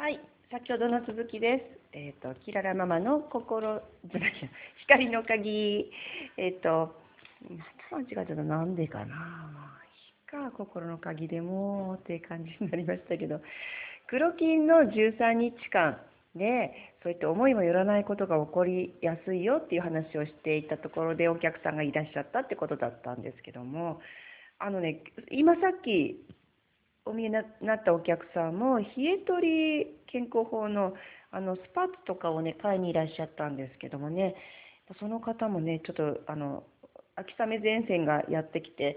はい、先ほどの続きです。えっ、と、キララママの心、じゃないや光の鍵、えっ、と、また間違ってたなんでかな。か心の鍵でもっていう感じになりましたけど、黒金の13日間。で、そういった思いもよらないことが起こりやすいよっていう話をしていたところでお客さんがいらっしゃったってことだったんですけども、あのね、今さっきお見えになったお客さんも、冷え取り健康法のあのスパッツとかをね、買いにいらっしゃったんですけどもね、その方もね、ちょっとあの秋雨前線がやってきて、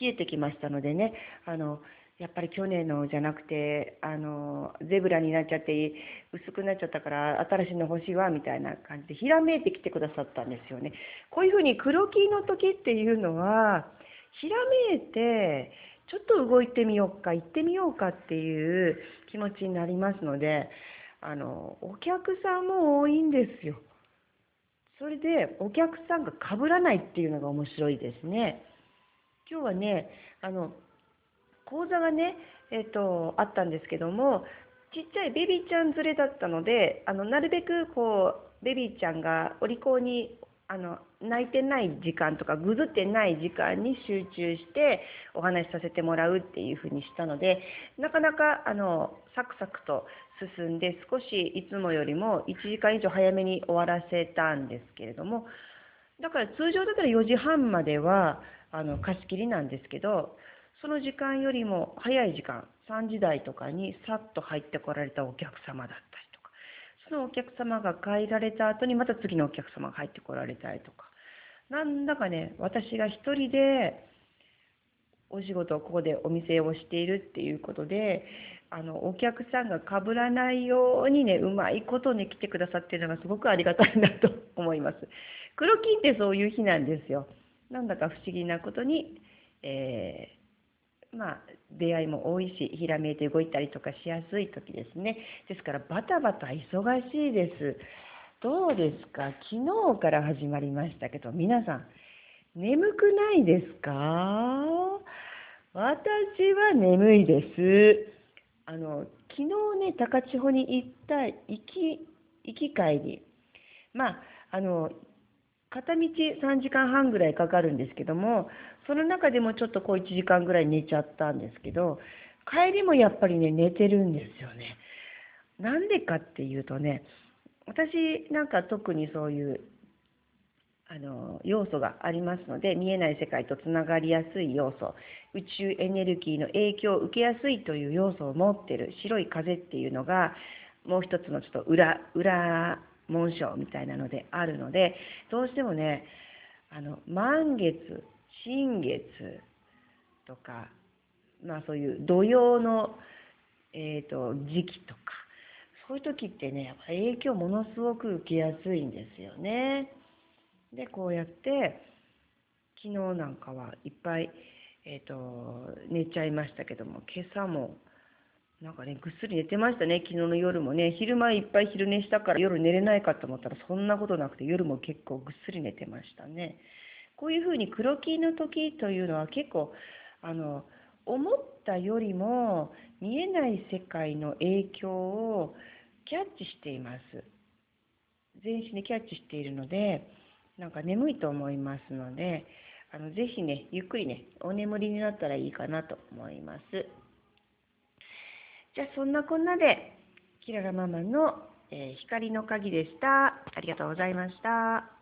冷えてきましたのでね、あのやっぱり去年のじゃなくて、あのゼブラになっちゃって、薄くなっちゃったから、新しいの欲しいわみたいな感じで、ひらめいてきてくださったんですよね。こういうふうに黒木の時っていうのは、ひらめいて、ちょっと動いてみようか、行ってみようかっていう気持ちになりますので、あの、お客さんも多いんですよ。それで、お客さんが被らないっていうのが面白いですね。今日はね、あの、講座がね、えっ、と、あったんですけども、ちっちゃいベビーちゃん連れだったので、あの、なるべくこう、ベビーちゃんがお利口にあの泣いてない時間とかぐずってない時間に集中してお話しさせてもらうっていうふうにしたのでなかなかあのサクサクと進んで少しいつもよりも1時間以上早めに終わらせたんですけれどもだから通常だったら4時半まではあの貸し切りなんですけどその時間よりも早い時間3時台とかにさっと入ってこられたお客様だったり。そのお客様が帰られた後にまた次のお客様が入ってこられたりとか、なんだかね、私が一人でお仕事をここでお店をしているっていうことで、あの、お客さんがかぶらないようにね、うまいことね、来てくださってるのがすごくありがたいなと思います。黒金ってそういう日なんですよ。なんだか不思議なことに、えーまあ、出会いも多いし、ひらめいて動いたりとかしやすい時ですね。ですから、バタバタ忙しいです。どうですか？昨日から始まりましたけど、皆さん、眠くないですか？私は眠いです。あの、昨日ね、高千穂に行った行き、行き帰り。まあ、あの、片道3時間半ぐらいかかるんですけども、その中でもちょっとこう1時間ぐらい寝ちゃったんですけど、帰りもやっぱりね、寝てるんですよね。なんでかっていうとね、私なんか特にそういうあの要素がありますので、見えない世界とつながりやすい要素、宇宙エネルギーの影響を受けやすいという要素を持ってる白い風っていうのが、もう一つのちょっと裏、裏紋章みたいなのであるので、どうしてもね、あの、満月、新月とか、まあそういう土曜の、えーと、時期とか、そういう時ってね、やっぱ影響ものすごく受けやすいんですよね。で、こうやって、昨日なんかはいっぱい、えーと寝ちゃいましたけども、今朝もなんかね、ぐっすり寝てましたね、昨日の夜もね。昼前いっぱい昼寝したから夜寝れないかと思ったらそんなことなくて夜も結構ぐっすり寝てましたね。こういうふうに黒木の時というのは結構、あの、思ったよりも見えない世界の影響をキャッチしています。全身でキャッチしているので、なんか眠いと思いますので、あのぜひね、ゆっくりね、お眠りになったらいいかなと思います。じゃあそんなこんなで、キララママの、えー、光の鍵でした。ありがとうございました。